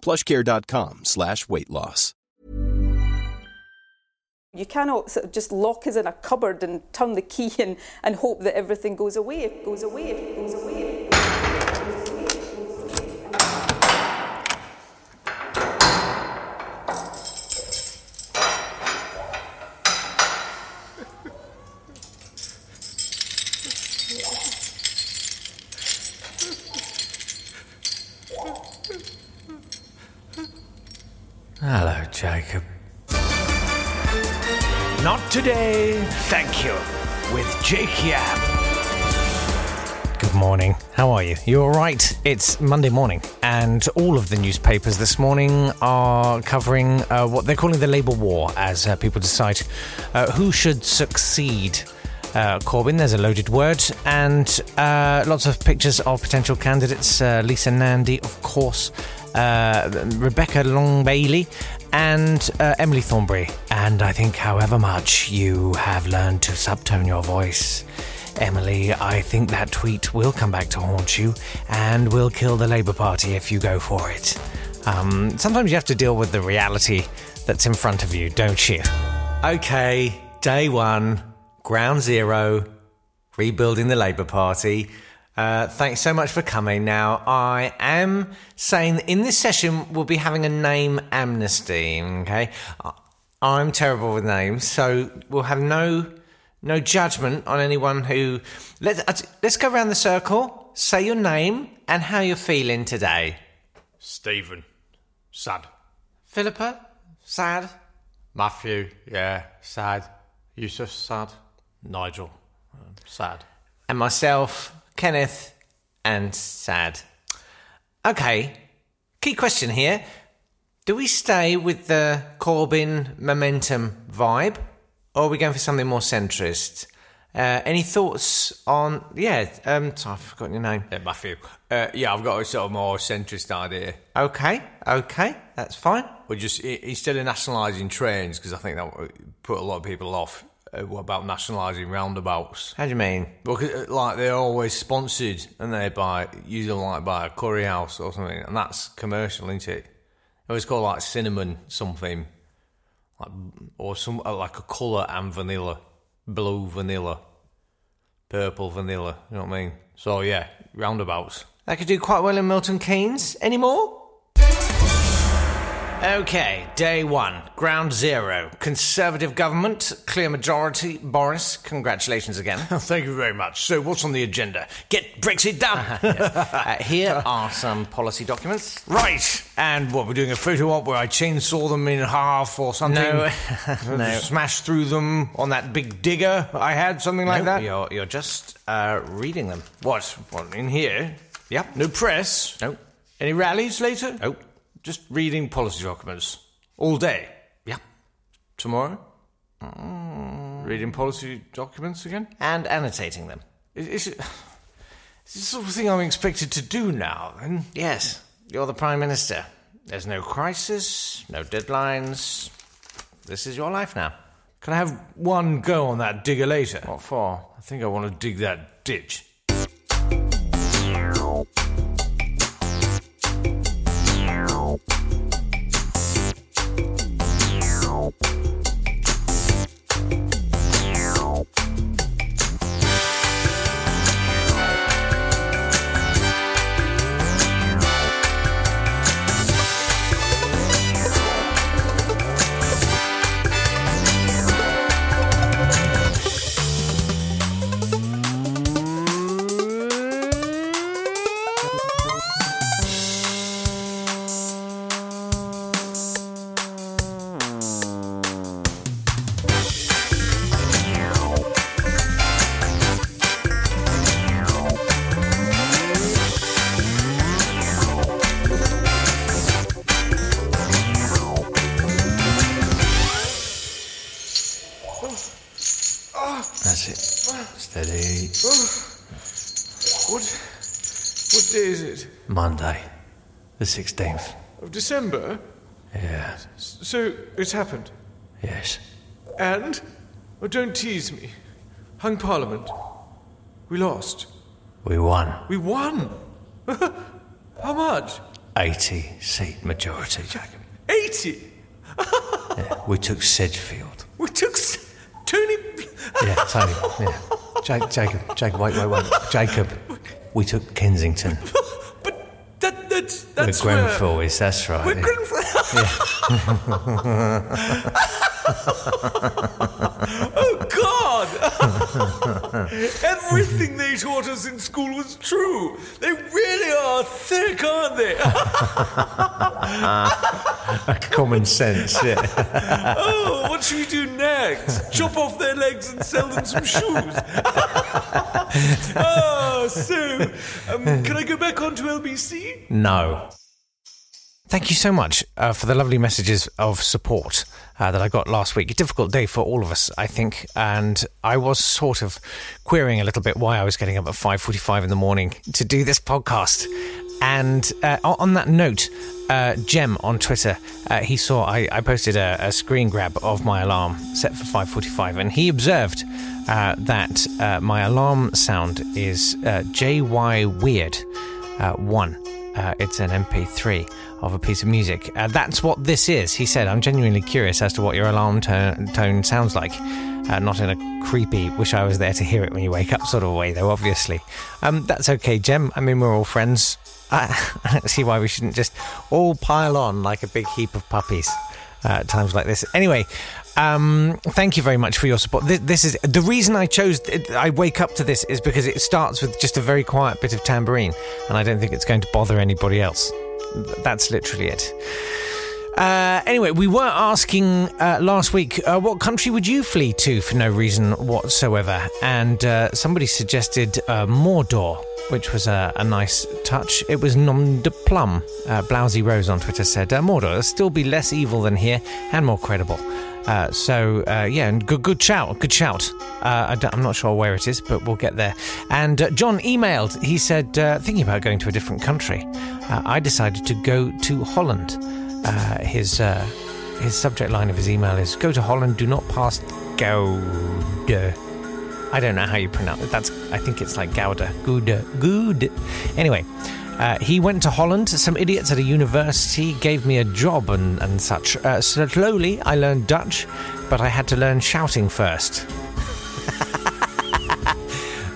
plushcare.com slash weight loss. You cannot sort of just lock us in a cupboard and turn the key and, and hope that everything goes away, It goes away, It goes away. Hello, Jacob. Not today, thank you, with Jake Yapp. Good morning. How are you? You all right? It's Monday morning, and all of the newspapers this morning are covering uh, what they're calling the Labour War as uh, people decide uh, who should succeed. Uh, Corbyn, there's a loaded word, and uh, lots of pictures of potential candidates. Uh, Lisa Nandy, of course, Rebecca Long Bailey, and uh, Emily Thornberry. And I think, however much you have learned to subtone your voice, Emily, I think that tweet will come back to haunt you and will kill the Labour Party if you go for it. Um, sometimes you have to deal with the reality that's in front of you, don't you? Okay, day one, ground zero, rebuilding the Labour Party. Uh, thanks so much for coming. Now, I am saying that in this session we'll be having a name amnesty. Okay, I'm terrible with names, so we'll have no no judgment on anyone who. Let's let's go around the circle. Say your name and how you're feeling today. Stephen. Sad. Philippa, sad. Matthew. Yeah. Sad. Yusuf. Sad. Nigel. Sad. and myself, Kenneth, and Sad. Okay, key question here. Do we stay with the Corbyn momentum vibe, or are we going for something more centrist? Uh, any thoughts on. Yeah, um, I've forgotten your name. Yeah, Matthew. Uh, yeah, I've got a sort of more centrist idea. Okay, okay, that's fine. We're just instead of nationalising trains because I think that would put a lot of people off. Uh, what about nationalising roundabouts? How do you mean? Well, 'cause, uh, like they're always sponsored, and they by usually like by a curry house or something, and that's commercial, isn't it? It was called like cinnamon something, like or some uh, like a colour and vanilla, blue vanilla, purple vanilla. You know what I mean? So yeah, roundabouts. That could do quite well in Milton Keynes. Any more? Okay, day one, ground zero. Conservative government, clear majority. Boris, congratulations again. Thank you very much. So, what's on the agenda? Get Brexit done. Uh, here are some policy documents. right. And what we're doing a photo op where I chainsaw them in half or something. No, no. Smash through them on that big digger I had, something like No, that. You're, you're just uh, reading them. What? What in here? Yep. No press. No. Any rallies later? Nope. Just reading policy documents all day. Yeah. Tomorrow. Mm. Reading policy documents again. And annotating them. Is, is it? Is the sort of thing I'm expected to do now? Then Yes, you're the Prime Minister. There's no crisis, no deadlines. This is your life now. can I have one go on that digger later? What for? I think I want to dig that ditch. Day is it? Monday, the 16th. Of December? Yeah. So it's happened? Yes. And? Oh, don't tease me. Hung Parliament. We lost. We won. We won? How much? 80 seat majority, Jacob. 80? yeah, we took Sedgefield. We took S- Tony. yeah, Tony. Yeah. Ja- Jacob, Jacob, wait, wait, wait. Jacob, we took Kensington. but that, that's. that's Where where. Grenfell is, that's right. Where. Grenfell. oh, God! Everything they taught us in school was true. They really are thick, aren't they? Common sense, yeah. oh, what should we do next? Chop off their legs and sell them some shoes. oh, so, um, can I go back onto LBC? No. Thank you so much uh, for the lovely messages of support uh, that I got last week. A difficult day for all of us, I think, and I was sort of querying a little bit why I was getting up at five forty-five in the morning to do this podcast. And uh, on that note, uh, Jem on Twitter, uh, he saw I, I posted a, a, screen grab of my alarm set for five forty-five, and he observed uh, that uh, my alarm sound is JY Weird one. it's an MP3 of a piece of music. Uh, that's what this is, he said. I'm genuinely curious as to what your alarm tone, tone sounds like. Uh, not in a creepy, wish I was there to hear it when you wake up sort of way, though, obviously. Um, that's okay, Jem. I mean, we're all friends. I, I don't see why we shouldn't just all pile on like a big heap of puppies uh, at times like this. Anyway, um, thank you very much for your support. This, this, is the reason I chose. I wake up to this is because it starts with just a very quiet bit of tambourine, and I don't think it's going to bother anybody else. That's literally it. Uh, anyway, we were asking uh, last week uh, what country would you flee to for no reason whatsoever, and uh, somebody suggested uh, Mordor, which was a, a, nice touch. It was nom de plum. Blousy Rose on Twitter said Mordor still be less evil than here and more credible. Uh, so uh, yeah, and good, good shout, good shout. Uh, I am not sure where it is, but we'll get there. And John emailed. He said, thinking about going to a different country. I decided to go to Holland. His his subject line of his email is "Go to Holland. Do not pass Gouda." I don't know how you pronounce it. That's I think it's like Gouda, Gouda, Good. Anyway. Uh, he went to Holland. Some idiots at a university gave me a job and, and such. Uh, slowly, I learned Dutch, but I had to learn shouting first.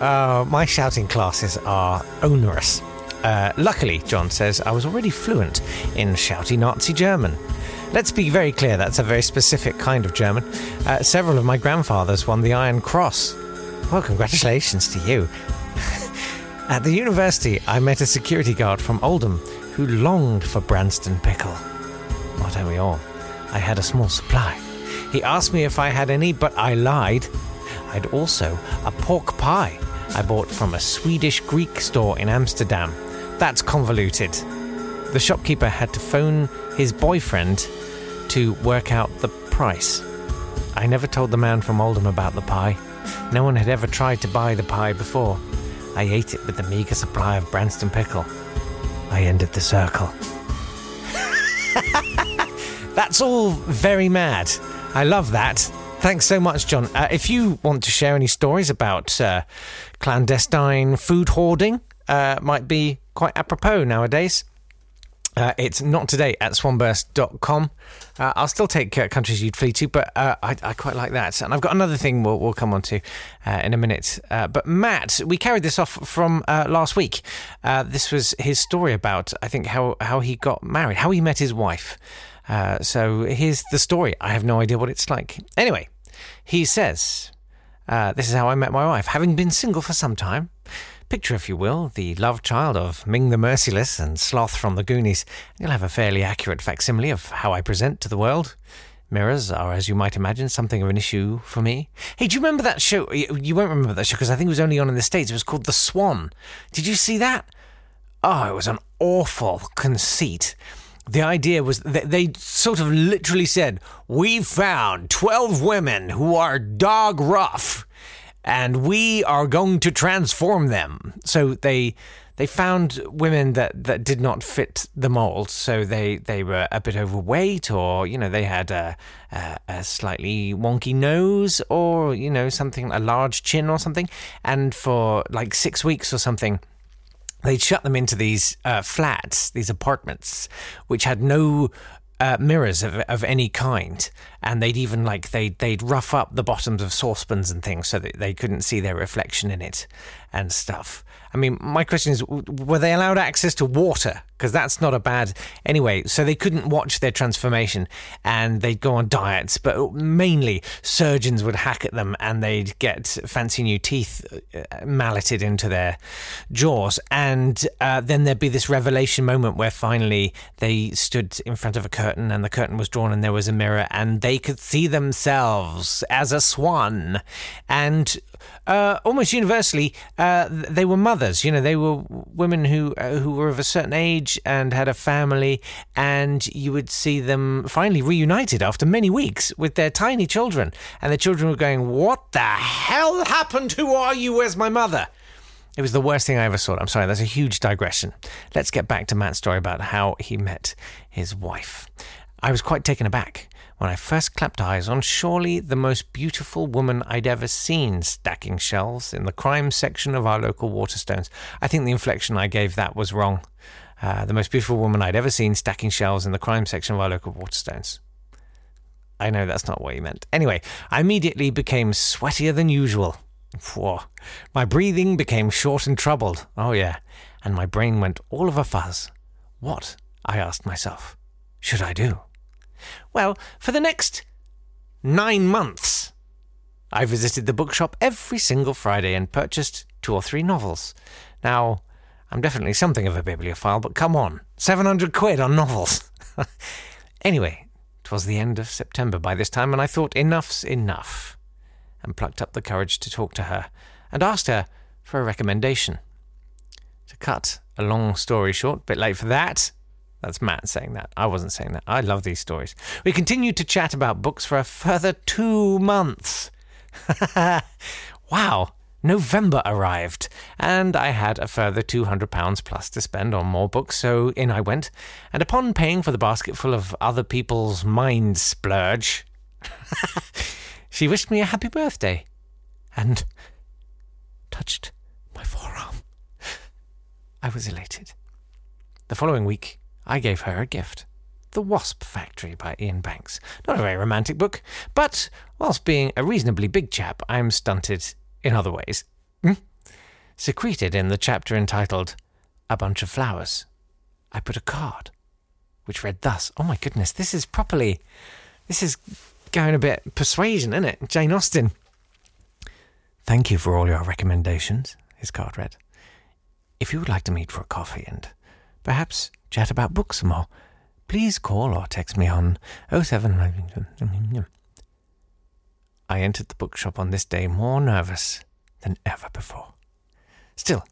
uh, my shouting classes are onerous. Uh, luckily, John says, I was already fluent in shouty Nazi German. Let's be very clear, that's a very specific kind of German. Uh, several of my grandfathers won the Iron Cross. Well, congratulations to you. At the university, I met a security guard from Oldham who longed for Branston pickle. Why don't we all? I had a small supply. He asked me if I had any, but I lied. I'd also a pork pie I bought from a Swedish Greek store in Amsterdam. That's convoluted. The shopkeeper had to phone his boyfriend to work out the price. I never told the man from Oldham about the pie. No one had ever tried to buy the pie before. I ate it with the meagre supply of Branston pickle. I ended the circle. That's all very mad. I love that. Thanks so much, John. Uh, if you want to share any stories about uh, clandestine food hoarding, uh, might be quite apropos nowadays. Uh, it's not today at swanburst.com. Uh, I'll still take uh, countries you'd flee to, but uh, I, I, quite like that. And I've got another thing we'll, we'll come on to uh, in a minute. Uh, but Matt, we carried this off from last week. this was his story about, I think, how, how he got married, how he met his wife. so here's the story. I have no idea what it's like. Anyway, he says, This is how I met my wife, having been single for some time. Picture, if you will, the love child of Ming the Merciless and Sloth from the Goonies, and you'll have a fairly accurate facsimile of how I present to the world. Mirrors are, as you might imagine, something of an issue for me. Hey, do you remember that show? You won't remember that show because I think it was only on in the States. It was called The Swan. Did you see that? Oh, it was an awful conceit. The idea was that they sort of literally said, We found 12 women who are dog rough and we are going to transform them. So they they found women that, that did not fit the mold. So they, they were a bit overweight, or you know they had a, a, a slightly wonky nose, or you know something a large chin or something. And for like six weeks or something, they'd shut them into these uh, flats, these apartments, which had no uh, mirrors of, of any kind, and they'd even like they they'd rough up the bottoms of saucepans and things so that they couldn't see their reflection in it and stuff. I mean, my question is, were they allowed access to water? Because that's not a bad. Anyway, so they couldn't watch their transformation and they'd go on diets, but mainly surgeons would hack at them and they'd get fancy new teeth uh, malleted into their jaws. And uh, then there'd be this revelation moment where finally they stood in front of a curtain and the curtain was drawn and there was a mirror and they could see themselves as a swan. And uh, almost universally, uh, they were mothers. You know, they were women who uh, who were of a certain age and had a family, and you would see them finally reunited after many weeks with their tiny children, and the children were going, "What the hell happened? Who are you? Where's my mother?" It was the worst thing I ever saw. I'm sorry, that's a huge digression. Let's get back to Matt's story about how he met his wife. I was quite taken aback when I first clapped eyes on surely the most beautiful woman I'd ever seen stacking shelves in the crime section of our local Waterstones. I think the inflection I gave that was wrong. Uh, the most beautiful woman I'd ever seen stacking shelves in the crime section of our local Waterstones. I know that's not what he meant. Anyway, I immediately became sweatier than usual. Whoa. My breathing became short and troubled. Oh, yeah. And my brain went all of a fuzz. What, I asked myself, should I do? Well, for the next nine months, I visited the bookshop every single Friday and purchased two or three novels. Now, I'm definitely something of a bibliophile, but come on, 700 quid on novels. anyway, 'twas the end of September by this time, and I thought enough's enough, and plucked up the courage to talk to her and asked her for a recommendation. To cut a long story short, bit late for that, that's Matt saying that. I wasn't saying that. I love these stories. We continued to chat about books for a further two months. wow. November arrived, and I had a further £200 plus to spend on more books, so in I went. And upon paying for the basketful of other people's mind splurge, she wished me a happy birthday and touched my forearm. I was elated. The following week, I gave her a gift. The Wasp Factory by Iain Banks. Not a very romantic book, but whilst being a reasonably big chap, I'm stunted in other ways. Hmm? Secreted in the chapter entitled A Bunch of Flowers, I put a card which read thus Oh my goodness, this is properly. This is going a bit persuasion, isn't it? Jane Austen. Thank you for all your recommendations, his card read. If you would like to meet for a coffee and perhaps chat about books some more, please call or text me on 07. I entered the bookshop on this day more nervous than ever before. Still,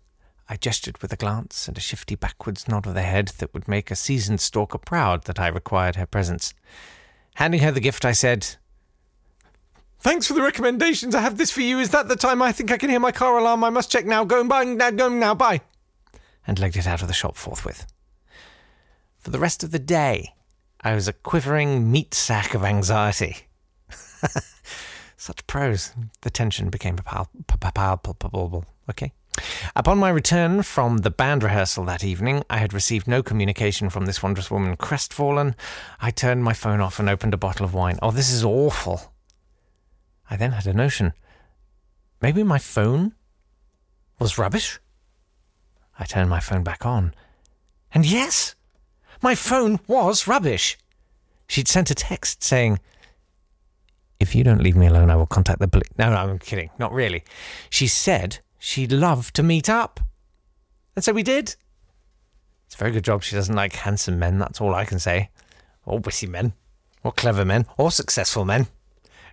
I gestured with a glance and a shifty backwards nod of the head that would make a seasoned stalker proud that I required her presence. Handing her the gift, I said, Thanks for the recommendations. I have this for you. Is that the time I think I can hear my car alarm? I must check now. Going by now, going now, bye. And legged it out of the shop forthwith. For the rest of the day, I was a quivering meat sack of anxiety. Such prose. The tension became palpable. Okay. Upon my return from the band rehearsal that evening, I had received no communication from this wondrous woman. Crestfallen, I turned my phone off and opened a bottle of wine. Oh, this is awful. I then had a notion. Maybe my phone was rubbish? I turned my phone back on. And yes, my phone was rubbish. She'd sent a text saying, If you don't leave me alone, I will contact the police. No, no, I'm kidding. Not really. She said she'd love to meet up. And so we did. It's a very good job she doesn't like handsome men, that's all I can say. Or witty men. Or clever men. Or successful men.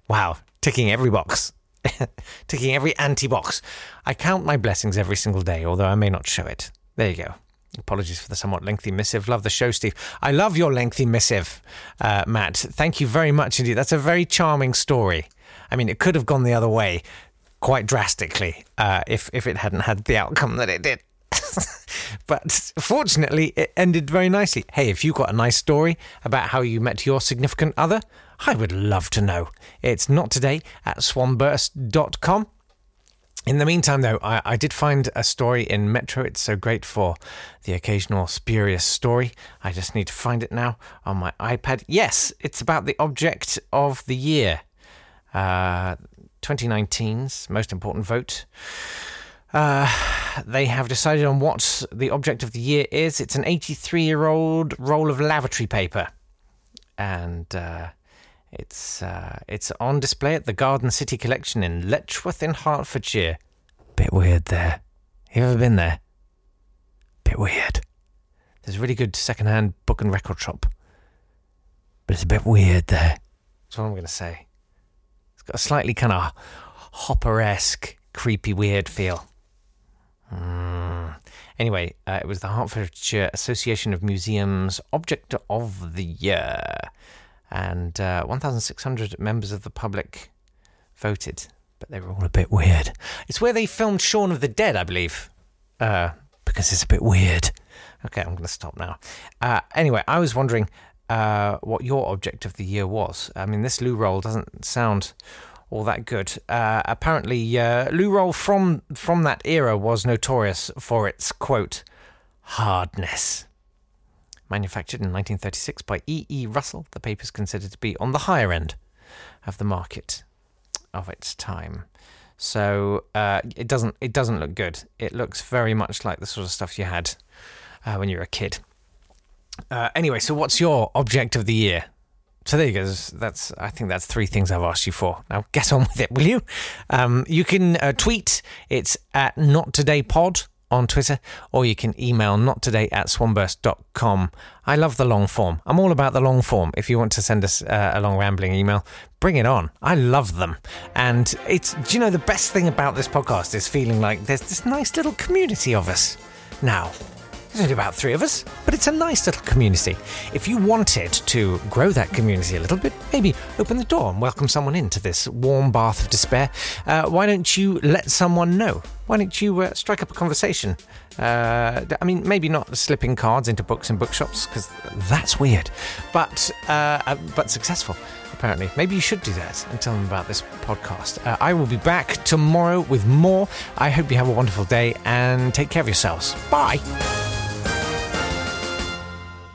Wow, ticking every box. ticking every anti box. I count my blessings every single day, although I may not show it. There you go. Apologies for the somewhat lengthy missive. Love the show, Steve. I love your lengthy missive, uh, Matt. Thank you very much indeed. That's a very charming story. I mean, it could have gone the other way. quite drastically uh, if if it hadn't had the outcome that it did. but fortunately, it ended very nicely. Hey, if you've got a nice story about how you met your significant other, I would love to know. It's not today at swanburst.com. In the meantime, though, I, I, did find a story in Metro. It's so great for the occasional spurious story. I just need to find it now on my iPad. Yes, it's about the object of the year. Uh, 2019's most important vote. Uh, they have decided on what the object of the year is. It's an 83 year old roll of lavatory paper. And uh, it's uh, it's on display at the Garden City Collection in Letchworth in Hertfordshire. Bit weird there. You ever been there? Bit weird. There's a really good second-hand book and record shop, but it's a bit weird there. That's what I'm going to say. It's got a slightly kind of hopper-esque, creepy, weird feel. Mm. Anyway, uh, it was the Hertfordshire Association of Museums Object of the Year and uh, 1,600 members of the public voted, but they were all a bit weird. It's where they filmed Shaun of the Dead, I believe, uh, because it's a bit weird. Okay, I'm going to stop now. Uh, anyway, I was wondering uh, what your object of the year was. I mean, this loo roll doesn't sound all that good. Uh, apparently, uh, loo roll from from that era was notorious for its quote hardness. Manufactured in 1936 by E. E. Russell, the paper is considered to be on the higher end of the market of its time. So uh, it doesn't it doesn't look good. It looks very much like the sort of stuff you had uh, when you were a kid. Uh, anyway, so what's your object of the year? So there you go. That's I think that's three things I've asked you for. Now get on with it, will you? Um, you can uh, tweet. It's at Not Today Pod on Twitter, or you can email nottoday at swanburst.com. I love the long form. I'm all about the long form. If you want to send us uh, a long rambling email, bring it on. I love them. And it's, do you know, the best thing about this podcast is feeling like there's this nice little community of us now. There's only about three of us, but it's a nice little community. If you wanted to grow that community a little bit, maybe open the door and welcome someone into this warm bath of despair, uh, why don't you let someone know? Why don't you uh, strike up a conversation? Uh, I mean, maybe not slipping cards into books and bookshops because that's weird, but uh, uh, but successful apparently. Maybe you should do that and tell them about this podcast. Uh, I will be back tomorrow with more. I hope you have a wonderful day and take care of yourselves. Bye.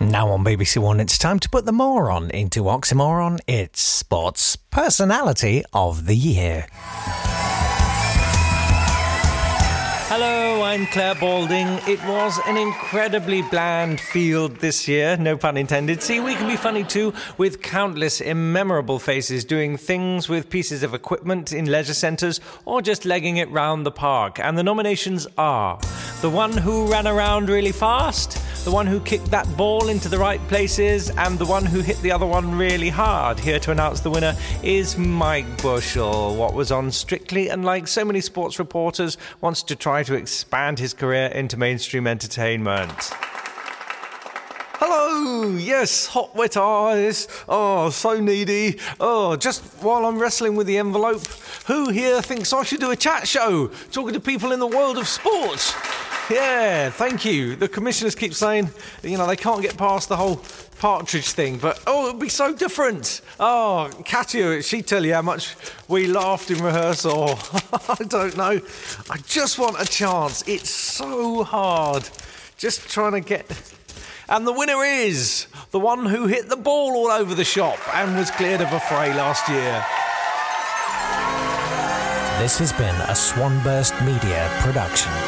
Now on BBC One, it's time to put the moron into Oxymoron. It's Sports Personality of the Year. Hello, I'm Clare Balding. It was an incredibly bland field this year, no pun intended. See, we can be funny too, with countless immemorable faces doing things with pieces of equipment in leisure centres or just legging it round the park. And the nominations are the one who ran around really fast the one who kicked that ball into the right places, and the one who hit the other one really hard. Here to announce the winner is Mike Bushell. What was on Strictly, and like so many sports reporters, wants to try to expand his career into mainstream entertainment. Hello, yes, hot wet eyes. Oh, so needy. Oh, just while I'm wrestling with the envelope, who here thinks I should do a chat show talking to people in the world of sports? Yeah, thank you. The commissioners keep saying, you know, they can't get past the whole partridge thing, but oh, it'll be so different. Oh, Katya, she'd tell you how much we laughed in rehearsal. I don't know. I just want a chance. It's so hard. Just trying to get. And the winner is the one who hit the ball all over the shop and was cleared of affray last year. This has been a Swanburst Media production.